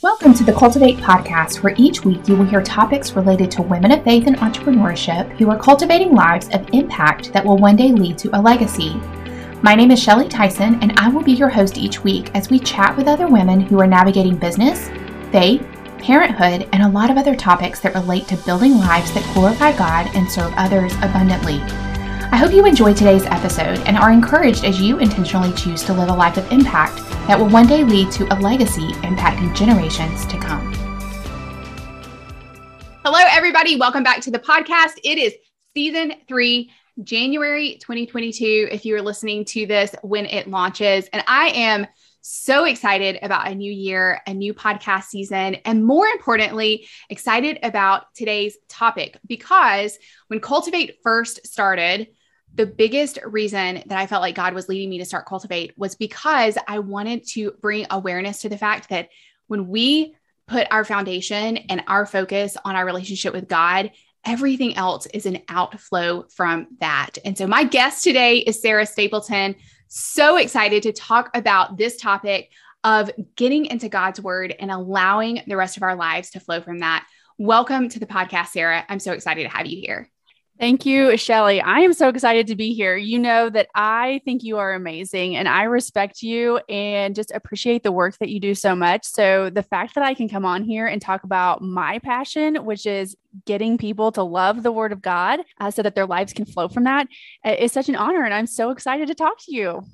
Welcome to the Cultivate podcast, where each week you will hear topics related to women of faith and entrepreneurship who are cultivating lives of impact that will one day lead to a legacy. My name is Shelly Tyson, and I will be your host each week as we chat with other women who are navigating business, faith, parenthood, and a lot of other topics that relate to building lives that glorify God and serve others abundantly. I hope you enjoyed today's episode and are encouraged as you intentionally choose to live a life of impact that will one day lead to a legacy impacting generations to come. Hello, everybody. Welcome back to the podcast. It is season three, January 2022, if you're listening to this when it launches. And I am so excited about a new year, a new podcast season, and more importantly, excited about today's topic because when Cultivate first started, the biggest reason that I felt like God was leading me to start Cultivate was because I wanted to bring awareness to the fact that when we put our foundation and our focus on our relationship with God, everything else is an outflow from that. And so, my guest today is Sarah Stapleton. So excited to talk about this topic of getting into God's word and allowing the rest of our lives to flow from that. Welcome to the podcast, Sarah. I'm so excited to have you here. Thank you, Shelly. I am so excited to be here. You know that I think you are amazing and I respect you and just appreciate the work that you do so much. So, the fact that I can come on here and talk about my passion, which is getting people to love the word of God uh, so that their lives can flow from that, uh, such an honor. And I'm so excited to talk to you.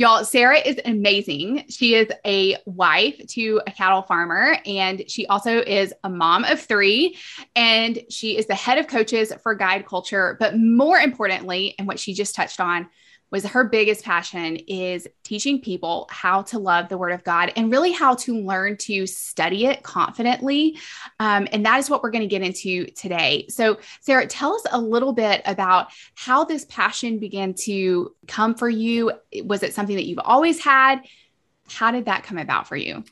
Y'all, Sarah is amazing. She is a wife to a cattle farmer, and she also is a mom of three. And she is the head of coaches for Guide Culture. But more importantly, and what she just touched on, was her biggest passion is teaching people how to love the word of god and really how to learn to study it confidently um, and that is what we're going to get into today so sarah tell us a little bit about how this passion began to come for you was it something that you've always had how did that come about for you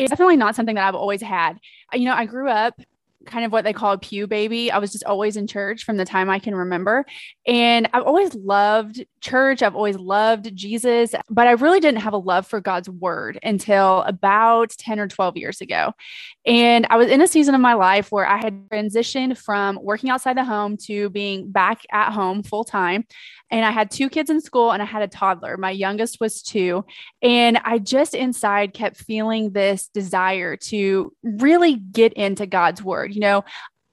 it's definitely not something that I've always had. You know, I grew up kind of what they call a pew baby. I was just always in church from the time I can remember. And I've always loved church. I've always loved Jesus, but I really didn't have a love for God's word until about 10 or 12 years ago. And I was in a season of my life where I had transitioned from working outside the home to being back at home full time. And I had two kids in school and I had a toddler. My youngest was two. And I just inside kept feeling this desire to really get into God's word. You know,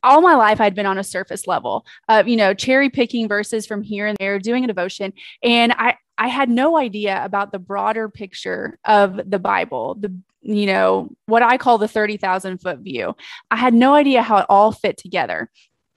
all my life I'd been on a surface level of, you know, cherry picking verses from here and there, doing a devotion. And I, I had no idea about the broader picture of the Bible, the, you know, what I call the 30,000 foot view. I had no idea how it all fit together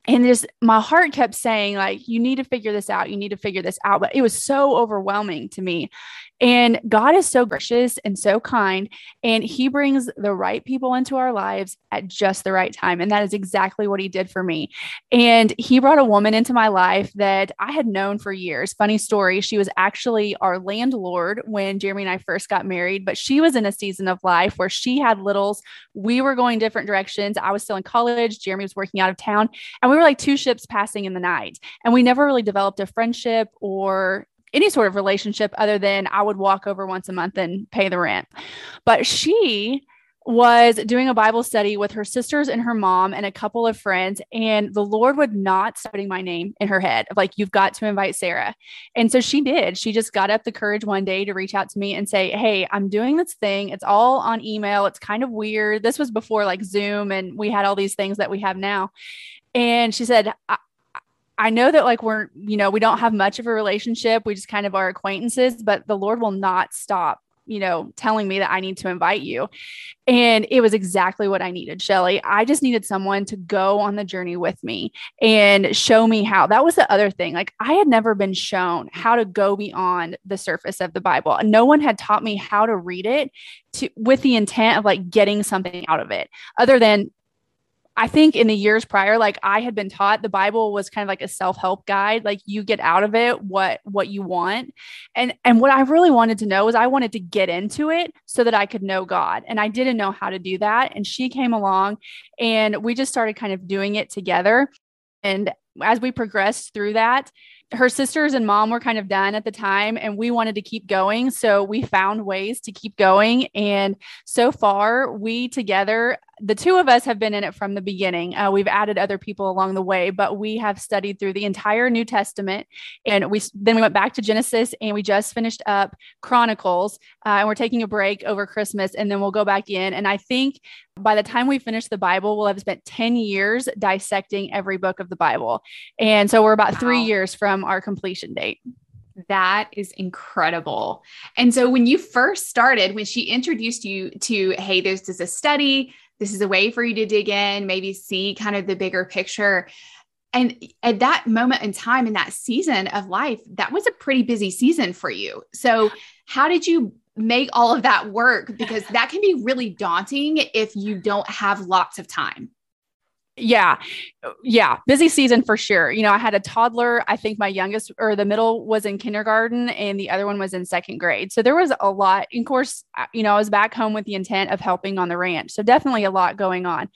and just my heart kept saying like you need to figure this out you need to figure this out but it was so overwhelming to me and God is so gracious and so kind, and He brings the right people into our lives at just the right time. And that is exactly what He did for me. And He brought a woman into my life that I had known for years. Funny story, she was actually our landlord when Jeremy and I first got married, but she was in a season of life where she had littles. We were going different directions. I was still in college, Jeremy was working out of town, and we were like two ships passing in the night. And we never really developed a friendship or any sort of relationship other than I would walk over once a month and pay the rent. But she was doing a Bible study with her sisters and her mom and a couple of friends. And the Lord would not stop putting my name in her head of like, you've got to invite Sarah. And so she did. She just got up the courage one day to reach out to me and say, Hey, I'm doing this thing. It's all on email. It's kind of weird. This was before like Zoom and we had all these things that we have now. And she said, I know that like we're, you know, we don't have much of a relationship. We just kind of are acquaintances, but the Lord will not stop, you know, telling me that I need to invite you. And it was exactly what I needed, Shelly. I just needed someone to go on the journey with me and show me how. That was the other thing. Like I had never been shown how to go beyond the surface of the Bible. No one had taught me how to read it to with the intent of like getting something out of it other than I think in the years prior, like I had been taught the Bible was kind of like a self-help guide. Like you get out of it what what you want. And and what I really wanted to know was I wanted to get into it so that I could know God. And I didn't know how to do that. And she came along and we just started kind of doing it together. And as we progressed through that, her sisters and mom were kind of done at the time and we wanted to keep going so we found ways to keep going and so far we together the two of us have been in it from the beginning. Uh, we've added other people along the way, but we have studied through the entire New Testament, and we then we went back to Genesis, and we just finished up Chronicles, uh, and we're taking a break over Christmas, and then we'll go back in. And I think by the time we finish the Bible, we'll have spent ten years dissecting every book of the Bible, and so we're about wow. three years from our completion date. That is incredible. And so when you first started, when she introduced you to, hey, there's this a study, this is a way for you to dig in, maybe see kind of the bigger picture. And at that moment in time, in that season of life, that was a pretty busy season for you. So, how did you make all of that work? Because that can be really daunting if you don't have lots of time. Yeah. Yeah. Busy season for sure. You know, I had a toddler. I think my youngest or the middle was in kindergarten and the other one was in second grade. So there was a lot. In course, you know, I was back home with the intent of helping on the ranch. So definitely a lot going on.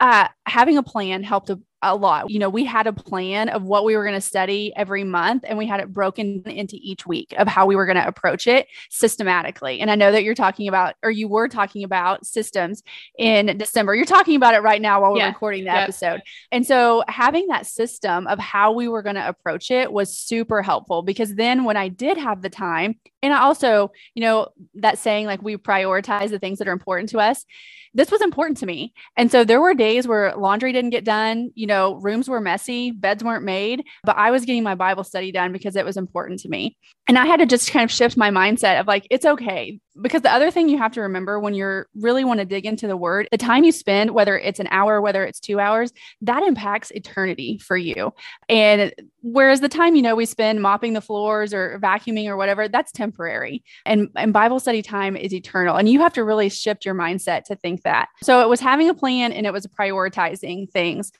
Uh, having a plan helped a, a lot. You know, we had a plan of what we were going to study every month, and we had it broken into each week of how we were going to approach it systematically. And I know that you're talking about, or you were talking about systems in December. You're talking about it right now while we're yeah. recording the yep. episode. And so having that system of how we were going to approach it was super helpful because then when I did have the time, and I also, you know, that saying like we prioritize the things that are important to us this was important to me. And so there were days where laundry didn't get done, you know, rooms were messy, beds weren't made, but I was getting my Bible study done because it was important to me. And I had to just kind of shift my mindset of like, it's okay because the other thing you have to remember when you're really want to dig into the word the time you spend whether it's an hour whether it's two hours that impacts eternity for you. And whereas the time you know we spend mopping the floors or vacuuming or whatever that's temporary. And and bible study time is eternal. And you have to really shift your mindset to think that. So it was having a plan and it was prioritizing things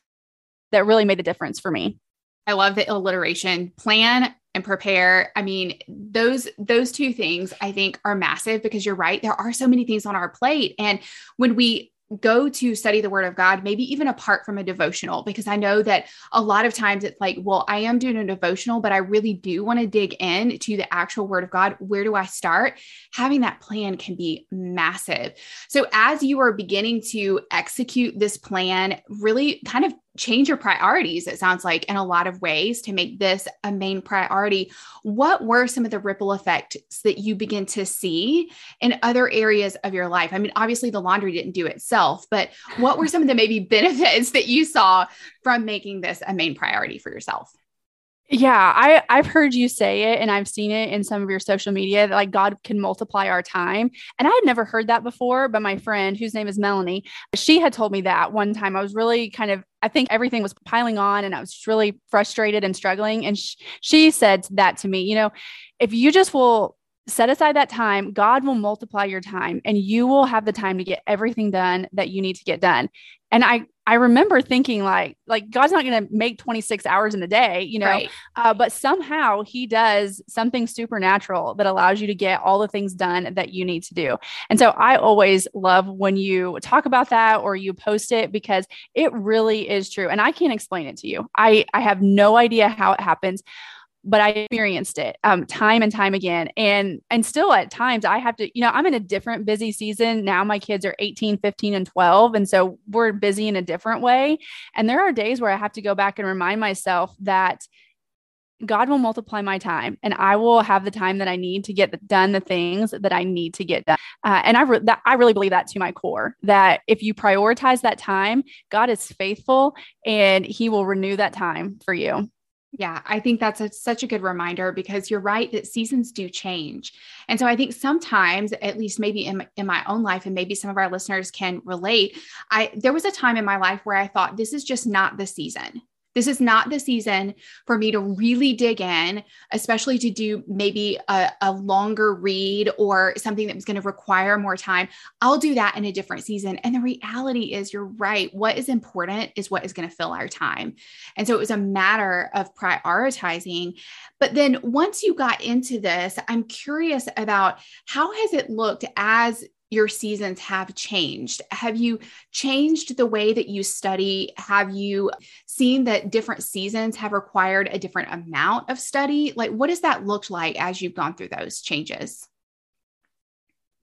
that really made a difference for me. I love the alliteration. Plan and prepare. I mean, those those two things I think are massive because you're right. There are so many things on our plate and when we go to study the word of God, maybe even apart from a devotional, because I know that a lot of times it's like, well, I am doing a devotional, but I really do want to dig in to the actual word of God. Where do I start? Having that plan can be massive. So as you are beginning to execute this plan, really kind of change your priorities, it sounds like, in a lot of ways to make this a main priority. What were some of the ripple effects that you begin to see in other areas of your life? I mean, obviously, the laundry didn't do itself, but what were some of the maybe benefits that you saw from making this a main priority for yourself? Yeah, I I've heard you say it and I've seen it in some of your social media that like God can multiply our time. And I had never heard that before, but my friend whose name is Melanie, she had told me that one time. I was really kind of I think everything was piling on and I was really frustrated and struggling and sh- she said that to me, you know, if you just will set aside that time, God will multiply your time and you will have the time to get everything done that you need to get done. And I I remember thinking like like God's not going to make 26 hours in a day, you know. Right. Uh, but somehow he does something supernatural that allows you to get all the things done that you need to do. And so I always love when you talk about that or you post it because it really is true and I can't explain it to you. I I have no idea how it happens but I experienced it um, time and time again. And and still at times I have to, you know, I'm in a different busy season. Now my kids are 18, 15, and 12. And so we're busy in a different way. And there are days where I have to go back and remind myself that God will multiply my time and I will have the time that I need to get done the things that I need to get done. Uh, and I, re- that, I really believe that to my core that if you prioritize that time, God is faithful and he will renew that time for you. Yeah, I think that's a, such a good reminder because you're right that seasons do change. And so I think sometimes, at least maybe in, in my own life, and maybe some of our listeners can relate, I there was a time in my life where I thought this is just not the season. This is not the season for me to really dig in, especially to do maybe a, a longer read or something that was going to require more time. I'll do that in a different season. And the reality is, you're right. What is important is what is going to fill our time. And so it was a matter of prioritizing. But then once you got into this, I'm curious about how has it looked as your seasons have changed? Have you changed the way that you study? Have you seen that different seasons have required a different amount of study? Like, what does that look like as you've gone through those changes?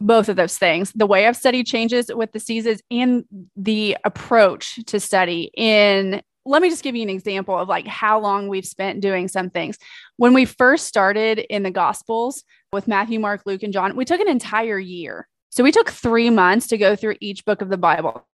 both of those things the way i've studied changes with the seasons and the approach to study in let me just give you an example of like how long we've spent doing some things when we first started in the gospels with matthew mark luke and john we took an entire year so we took three months to go through each book of the bible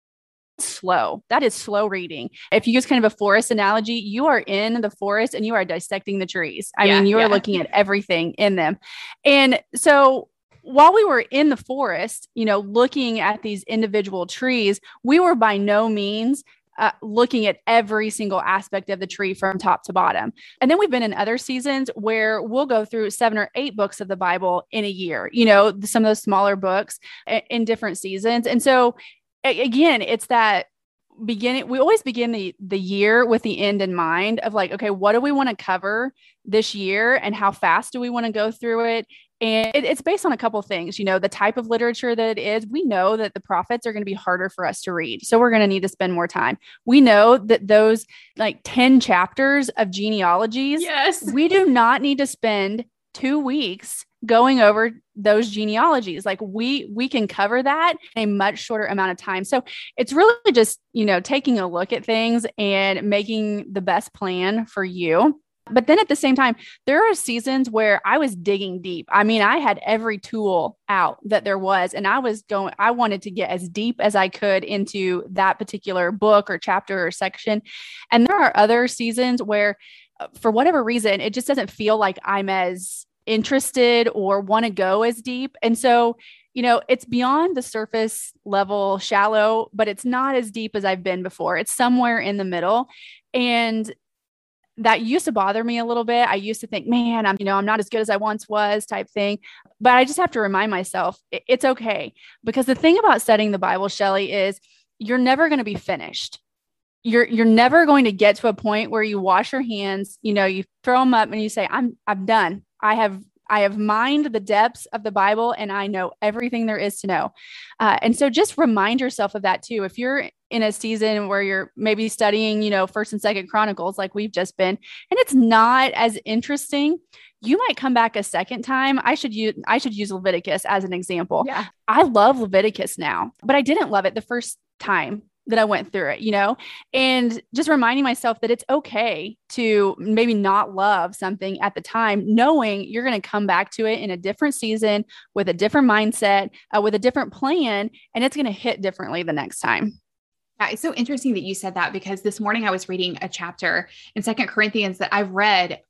slow. That is slow reading. If you use kind of a forest analogy, you are in the forest and you are dissecting the trees. I yeah, mean, you yeah. are looking at everything in them. And so while we were in the forest, you know, looking at these individual trees, we were by no means uh, looking at every single aspect of the tree from top to bottom. And then we've been in other seasons where we'll go through seven or eight books of the Bible in a year, you know, some of those smaller books in different seasons. And so, again, it's that beginning we always begin the the year with the end in mind of like okay what do we want to cover this year and how fast do we want to go through it and it, it's based on a couple things. You know, the type of literature that it is. We know that the prophets are going to be harder for us to read. So we're going to need to spend more time. We know that those like 10 chapters of genealogies, yes, we do not need to spend two weeks going over those genealogies like we we can cover that in a much shorter amount of time so it's really just you know taking a look at things and making the best plan for you but then at the same time, there are seasons where I was digging deep. I mean, I had every tool out that there was, and I was going, I wanted to get as deep as I could into that particular book or chapter or section. And there are other seasons where, uh, for whatever reason, it just doesn't feel like I'm as interested or want to go as deep. And so, you know, it's beyond the surface level, shallow, but it's not as deep as I've been before. It's somewhere in the middle. And that used to bother me a little bit. I used to think, man, I'm, you know, I'm not as good as I once was type thing. But I just have to remind myself it's okay. Because the thing about studying the Bible, Shelly, is you're never going to be finished. You're you're never going to get to a point where you wash your hands, you know, you throw them up and you say, I'm I'm done. I have I have mined the depths of the Bible and I know everything there is to know. Uh, and so just remind yourself of that too. If you're in a season where you're maybe studying, you know, first and second chronicles like we've just been, and it's not as interesting, you might come back a second time. I should use I should use Leviticus as an example. Yeah. I love Leviticus now, but I didn't love it the first time that I went through it, you know, and just reminding myself that it's okay to maybe not love something at the time, knowing you're going to come back to it in a different season with a different mindset, uh, with a different plan, and it's going to hit differently the next time. Yeah, it's so interesting that you said that because this morning I was reading a chapter in Second Corinthians that I've read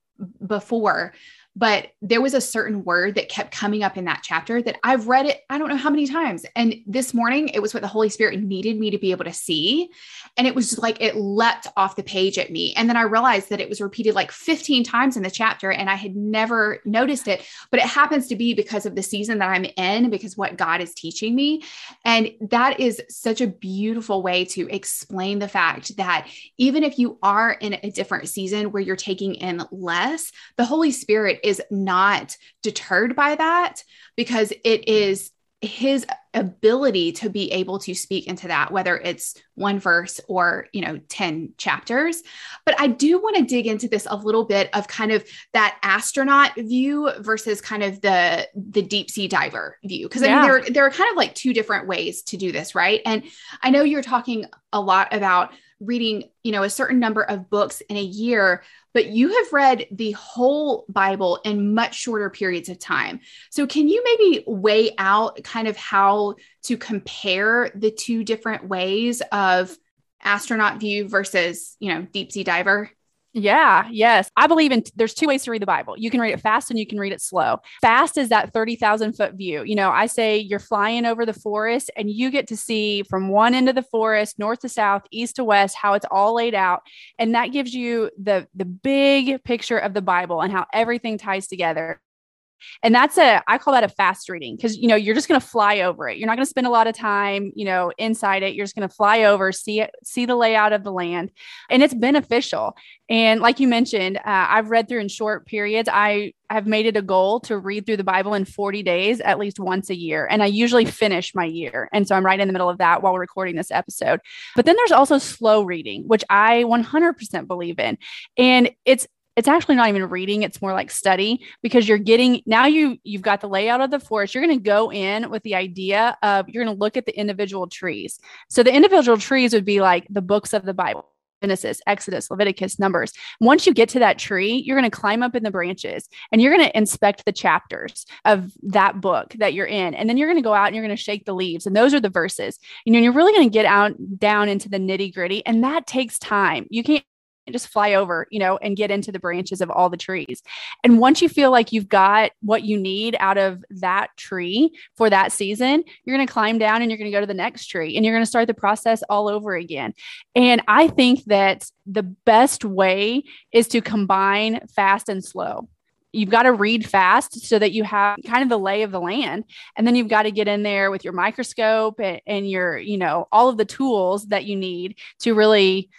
before but there was a certain word that kept coming up in that chapter that I've read it, I don't know how many times. And this morning, it was what the Holy Spirit needed me to be able to see. And it was like it leapt off the page at me. And then I realized that it was repeated like 15 times in the chapter, and I had never noticed it. But it happens to be because of the season that I'm in, because what God is teaching me. And that is such a beautiful way to explain the fact that even if you are in a different season where you're taking in less, the Holy Spirit is not deterred by that because it is his ability to be able to speak into that whether it's one verse or you know 10 chapters. But i do want to dig into this a little bit of kind of that astronaut view versus kind of the the deep sea diver view. Because yeah. I mean there there are kind of like two different ways to do this right? And i know you're talking a lot about reading, you know, a certain number of books in a year, but you have read the whole Bible in much shorter periods of time. So can you maybe weigh out kind of how to compare the two different ways of astronaut view versus, you know, deep sea diver? Yeah, yes. I believe in there's two ways to read the Bible. You can read it fast and you can read it slow. Fast is that 30,000 foot view. You know, I say you're flying over the forest and you get to see from one end of the forest, north to south, east to west, how it's all laid out. And that gives you the the big picture of the Bible and how everything ties together. And that's a, I call that a fast reading because, you know, you're just going to fly over it. You're not going to spend a lot of time, you know, inside it. You're just going to fly over, see it, see the layout of the land. And it's beneficial. And like you mentioned, uh, I've read through in short periods. I have made it a goal to read through the Bible in 40 days at least once a year. And I usually finish my year. And so I'm right in the middle of that while we're recording this episode. But then there's also slow reading, which I 100% believe in. And it's it's actually not even reading it's more like study because you're getting now you you've got the layout of the forest you're going to go in with the idea of you're going to look at the individual trees so the individual trees would be like the books of the bible Genesis, Exodus, Leviticus, Numbers. Once you get to that tree, you're going to climb up in the branches and you're going to inspect the chapters of that book that you're in. And then you're going to go out and you're going to shake the leaves. And those are the verses. You know, you're really going to get out down into the nitty gritty. And that takes time. You can't just fly over, you know, and get into the branches of all the trees. And once you feel like you've got what you need out of that tree for that season, you're going to climb down and you're going to go to the next tree and you're going to start the process all over again. And I think that the best way is to combine fast and slow you've got to read fast so that you have kind of the lay of the land and then you've got to get in there with your microscope and, and, your you know all of the tools that you need to really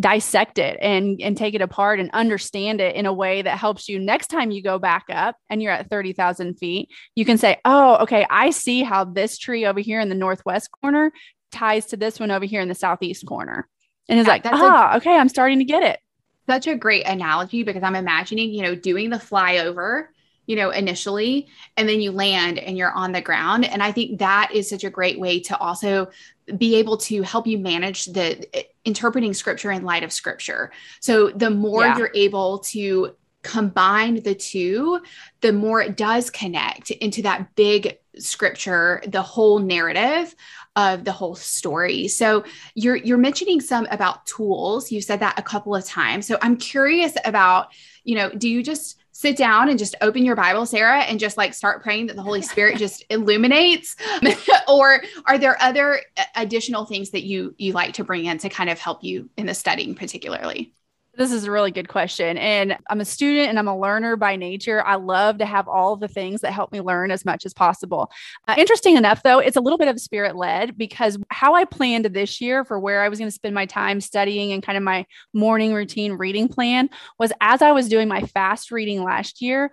dissect it and and take it apart and understand it in a way that helps you next time you go back up and you're at 30,000 feet you can say oh okay I see how this tree over here in the northwest corner ties to this one over here in the southeast corner. And it's yeah, like ah a, okay I'm starting to get it. Such a great analogy because I'm imagining you know doing the flyover you know, initially, and then you land and you're on the ground. And I think that is such a great way to also be able to help you manage the interpreting scripture in light of scripture. So the more yeah. you're able to combine the two, the more it does connect into that big scripture, the whole narrative of the whole story. So you're you're mentioning some about tools. You said that a couple of times. So I'm curious about, you know, do you just sit down and just open your Bible, Sarah, and just like start praying that the Holy Spirit just illuminates? or are there other uh, additional things that you you like to bring in to kind of help you in the studying particularly? This is a really good question. And I'm a student and I'm a learner by nature. I love to have all the things that help me learn as much as possible. Uh, interesting enough, though, it's a little bit of spirit led because how I planned this year for where I was going to spend my time studying and kind of my morning routine reading plan was as I was doing my fast reading last year,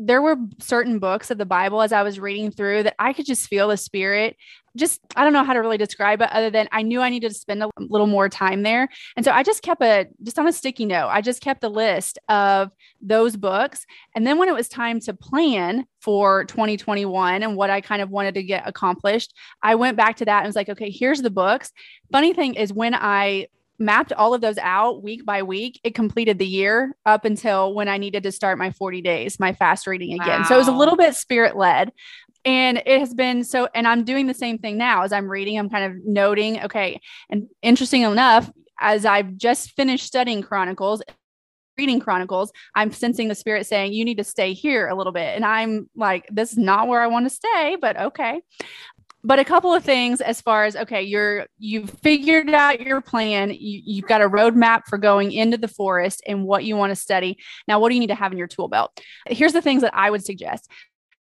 there were certain books of the Bible as I was reading through that I could just feel the spirit. Just, I don't know how to really describe it other than I knew I needed to spend a little more time there. And so I just kept a, just on a sticky note, I just kept a list of those books. And then when it was time to plan for 2021 and what I kind of wanted to get accomplished, I went back to that and was like, okay, here's the books. Funny thing is, when I mapped all of those out week by week, it completed the year up until when I needed to start my 40 days, my fast reading again. Wow. So it was a little bit spirit led. And it has been so, and I'm doing the same thing now as I'm reading, I'm kind of noting, okay. And interesting enough, as I've just finished studying Chronicles, reading Chronicles, I'm sensing the spirit saying, you need to stay here a little bit. And I'm like, this is not where I want to stay, but okay but a couple of things as far as okay you're you've figured out your plan. You, you've got a roadmap for going into the forest and what you want to study. Now what do you need to have in your tool belt? Here's the things that i would suggest.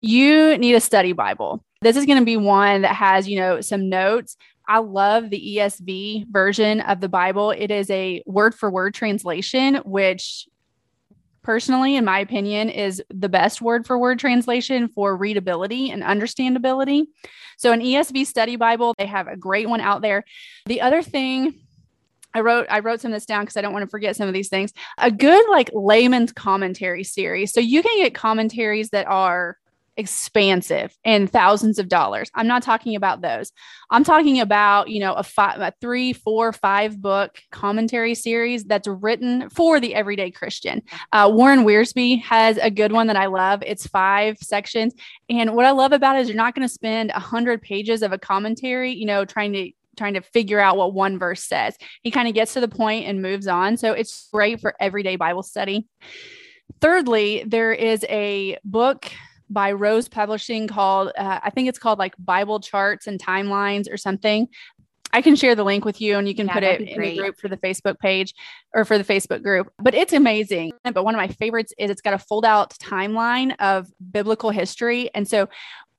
You need a study bible. This is going to be one that has you know some notes. I love the ESV version of the Bible. It is a word for word translation, which personally, in my opinion, is the best word for word translation for readability and understandability. So, an ESV study Bible, they have a great one out there. The other thing, I wrote I wrote some of this down because I don't want to forget some of these things. A good like layman's commentary series. So you can get commentaries that are expansive and thousands of dollars. I'm not talking about those. I'm talking about, you know, a five, a three, four, five book commentary series that's written for the everyday Christian. Uh, Warren Wiersbe has a good one that I love. It's five sections. And what I love about it is you're not going to spend a hundred pages of a commentary, you know, trying to trying to figure out what one verse says. He kind of gets to the point and moves on. So it's great for everyday Bible study. Thirdly, there is a book by Rose Publishing called, uh, I think it's called like Bible Charts and Timelines or something. I can share the link with you and you can Yeah, put it in the group for the Facebook page or for the Facebook group. But it's amazing. But one of my favorites is it's got a fold out timeline of biblical history. And so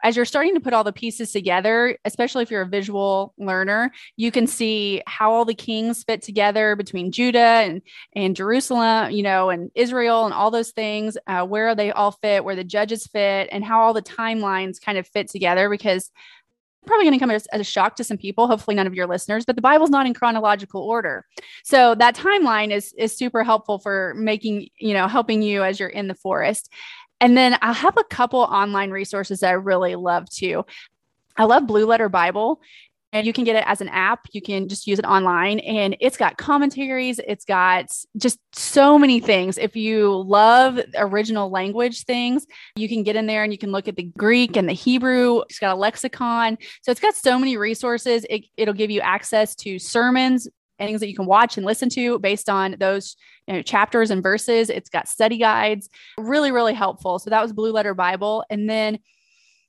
as you're starting to put all the pieces together, especially if you're a visual learner, you can see how all the kings fit together between Judah and, and Jerusalem, you know, and Israel and all those things, uh, where they all fit, where the judges fit, and how all the timelines kind of fit together. Because probably going to come as, as a shock to some people hopefully none of your listeners but the bible's not in chronological order so that timeline is is super helpful for making you know helping you as you're in the forest and then i have a couple online resources that i really love too. I love blue letter bible and you can get it as an app. You can just use it online and it's got commentaries it's got just so many things. If you love original language things you can get in there and you can look at the greek and the hebrew. It's got a lexicon. So it's got so many resources. It, it'll give you access to sermons things that you can watch and listen to based on those you know, chapters and verses. It's got study guides. Really really helpful. So that was blue letter bible. And then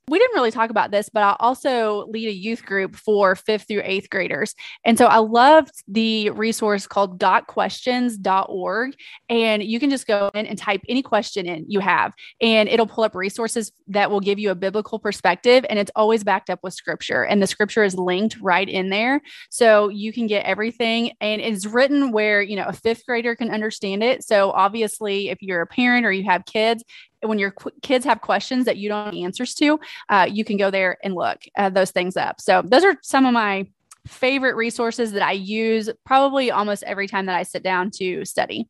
we didn't really talk about this, but I also lead a youth group for fifth through eighth graders. And so I loved the resource called gotquestions.org. And you can just go in and type any question in you have, and it'll pull up resources that will give you a biblical perspective. And it's always backed up with scripture. And the scripture is linked right in there. So you can get everything. And it's written where, you know, a fifth grader can understand it. So obviously, if you're a parent or you have kids, when your qu- kids have questions that you don't answers to, uh, you can go there and look uh, those things up. So those are some of my favorite resources that I use probably almost every time that I sit down to study.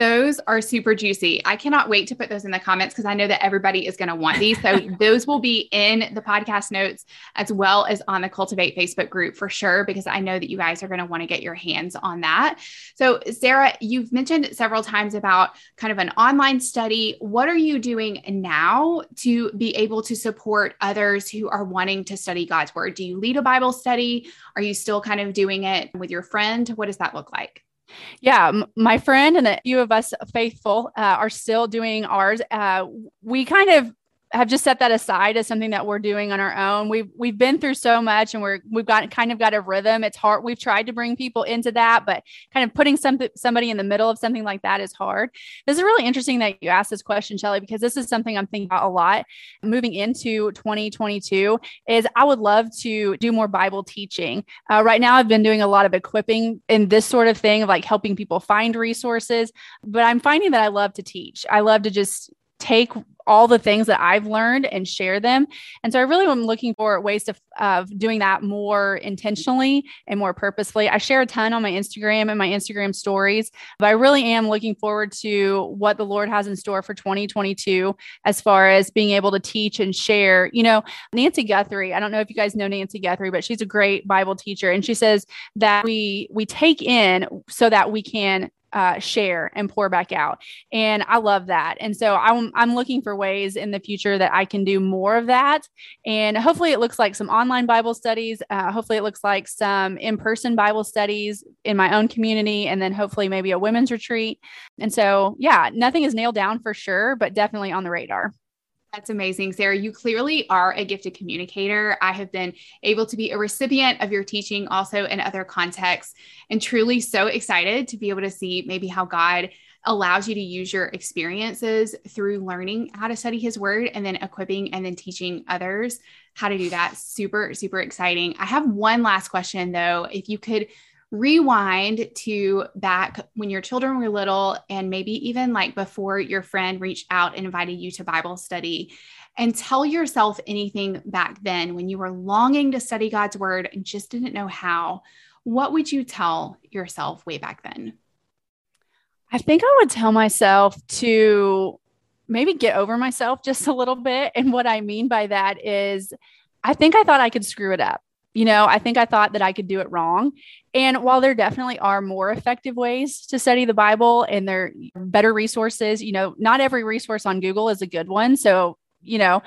Those are super juicy. I cannot wait to put those in the comments because I know that everybody is going to want these. So those will be in the podcast notes as well as on the Cultivate Facebook group for sure, because I know that you guys are going to want to get your hands on that. So, Sarah, you've mentioned several times about kind of an online study. What are you doing now to be able to support others who are wanting to study God's word? Do you lead a Bible study? Are you still kind of doing it with your friend? What does that look like? Yeah, m- my friend and a few of us faithful uh, are still doing ours. Uh, we kind of have just set that aside as something that we're doing on our own. We've we've been through so much, and we're we've got kind of got a rhythm. It's hard. We've tried to bring people into that, but kind of putting something somebody in the middle of something like that is hard. This is really interesting that you asked this question, Shelly, because this is something I'm thinking about a lot moving into 2022. Is I would love to do more Bible teaching. Uh, right now, I've been doing a lot of equipping in this sort of thing of like helping people find resources, but I'm finding that I love to teach. I love to just take all the things that I've learned and share them. And so I really am looking for ways of doing that more intentionally and more purposefully. I share a ton on my Instagram and my Instagram stories, but I really am looking forward to what the Lord has in store for 2022 as far as being able to teach and share. You know, Nancy Guthrie, I don't know if you guys know Nancy Guthrie, but she's a great Bible teacher and she says that we we take in so that we can uh, share and pour back out. And I love that. And so I'm, I'm looking for ways in the future that I can do more of that. And hopefully it looks like some online Bible studies. Uh, hopefully it looks like some in person Bible studies in my own community. And then hopefully maybe a women's retreat. And so, yeah, nothing is nailed down for sure, but definitely on the radar. That's amazing, Sarah. You clearly are a gifted communicator. I have been able to be a recipient of your teaching also in other contexts and truly so excited to be able to see maybe how God allows you to use your experiences through learning how to study his word and then equipping and then teaching others how to do that. Super, super exciting. I have one last question though. If you could rewind to back when your children were little and maybe even like before your friend reached out and invited you to Bible study and tell yourself anything back then when you were longing to study God's word and just didn't know how, what would you tell yourself way back then? I think I would tell myself to maybe get over myself just a little bit. And what I mean by that is, I think I thought I could screw it up. You know, I think I thought that I could do it wrong. And while there definitely are more effective ways to study the Bible and there are better resources, you know, not every resource on Google is a good one. So, you know,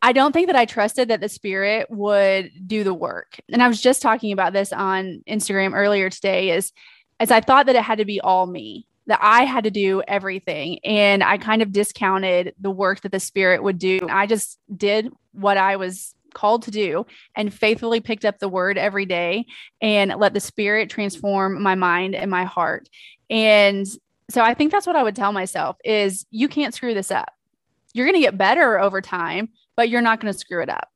I don't think that I trusted that the spirit would do the work. And I was just talking about this on Instagram earlier today is as I thought that it had to be all me, that I had to do everything. And I kind of discounted the work that the spirit would do. I just did what I was called to do and faithfully picked up the word every day and let the spirit transform my mind and my heart. And so I think that's what I would tell myself is you can't screw this up. You're going to get better over time, but you're not going to screw it up.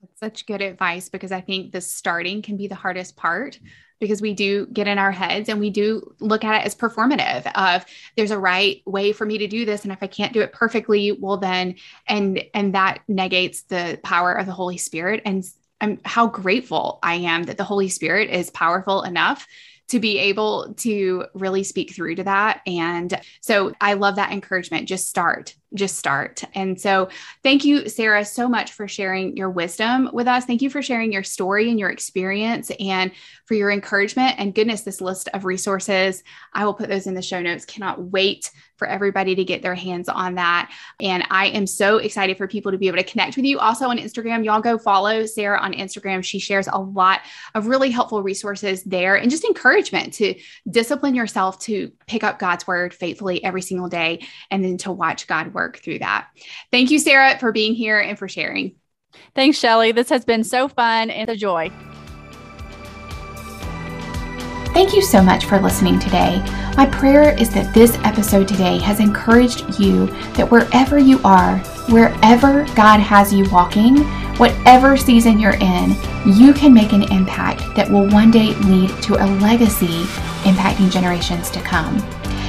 That's such good advice because I think the starting can be the hardest part because we do get in our heads and we do look at it as performative of there's a right way for me to do this and if I can't do it perfectly well then and and that negates the power of the Holy Spirit and I'm how grateful I am that the Holy Spirit is powerful enough to be able to really speak through to that. And so I love that encouragement. Just start, just start. And so thank you, Sarah, so much for sharing your wisdom with us. Thank you for sharing your story and your experience and for your encouragement. And goodness, this list of resources, I will put those in the show notes. Cannot wait for everybody to get their hands on that. And I am so excited for people to be able to connect with you. Also on Instagram, y'all go follow Sarah on Instagram. She shares a lot of really helpful resources there and just encouragement to discipline yourself to pick up God's word faithfully every single day and then to watch God work through that. Thank you, Sarah, for being here and for sharing. Thanks, Shelly. This has been so fun and a joy. Thank you so much for listening today. My prayer is that this episode today has encouraged you that wherever you are, wherever God has you walking, whatever season you're in, you can make an impact that will one day lead to a legacy impacting generations to come.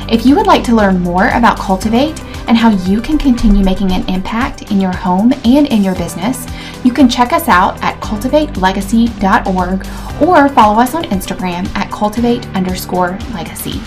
If you would like to learn more about Cultivate and how you can continue making an impact in your home and in your business, you can check us out at cultivatelegacy.org or follow us on Instagram at cultivate underscore legacy.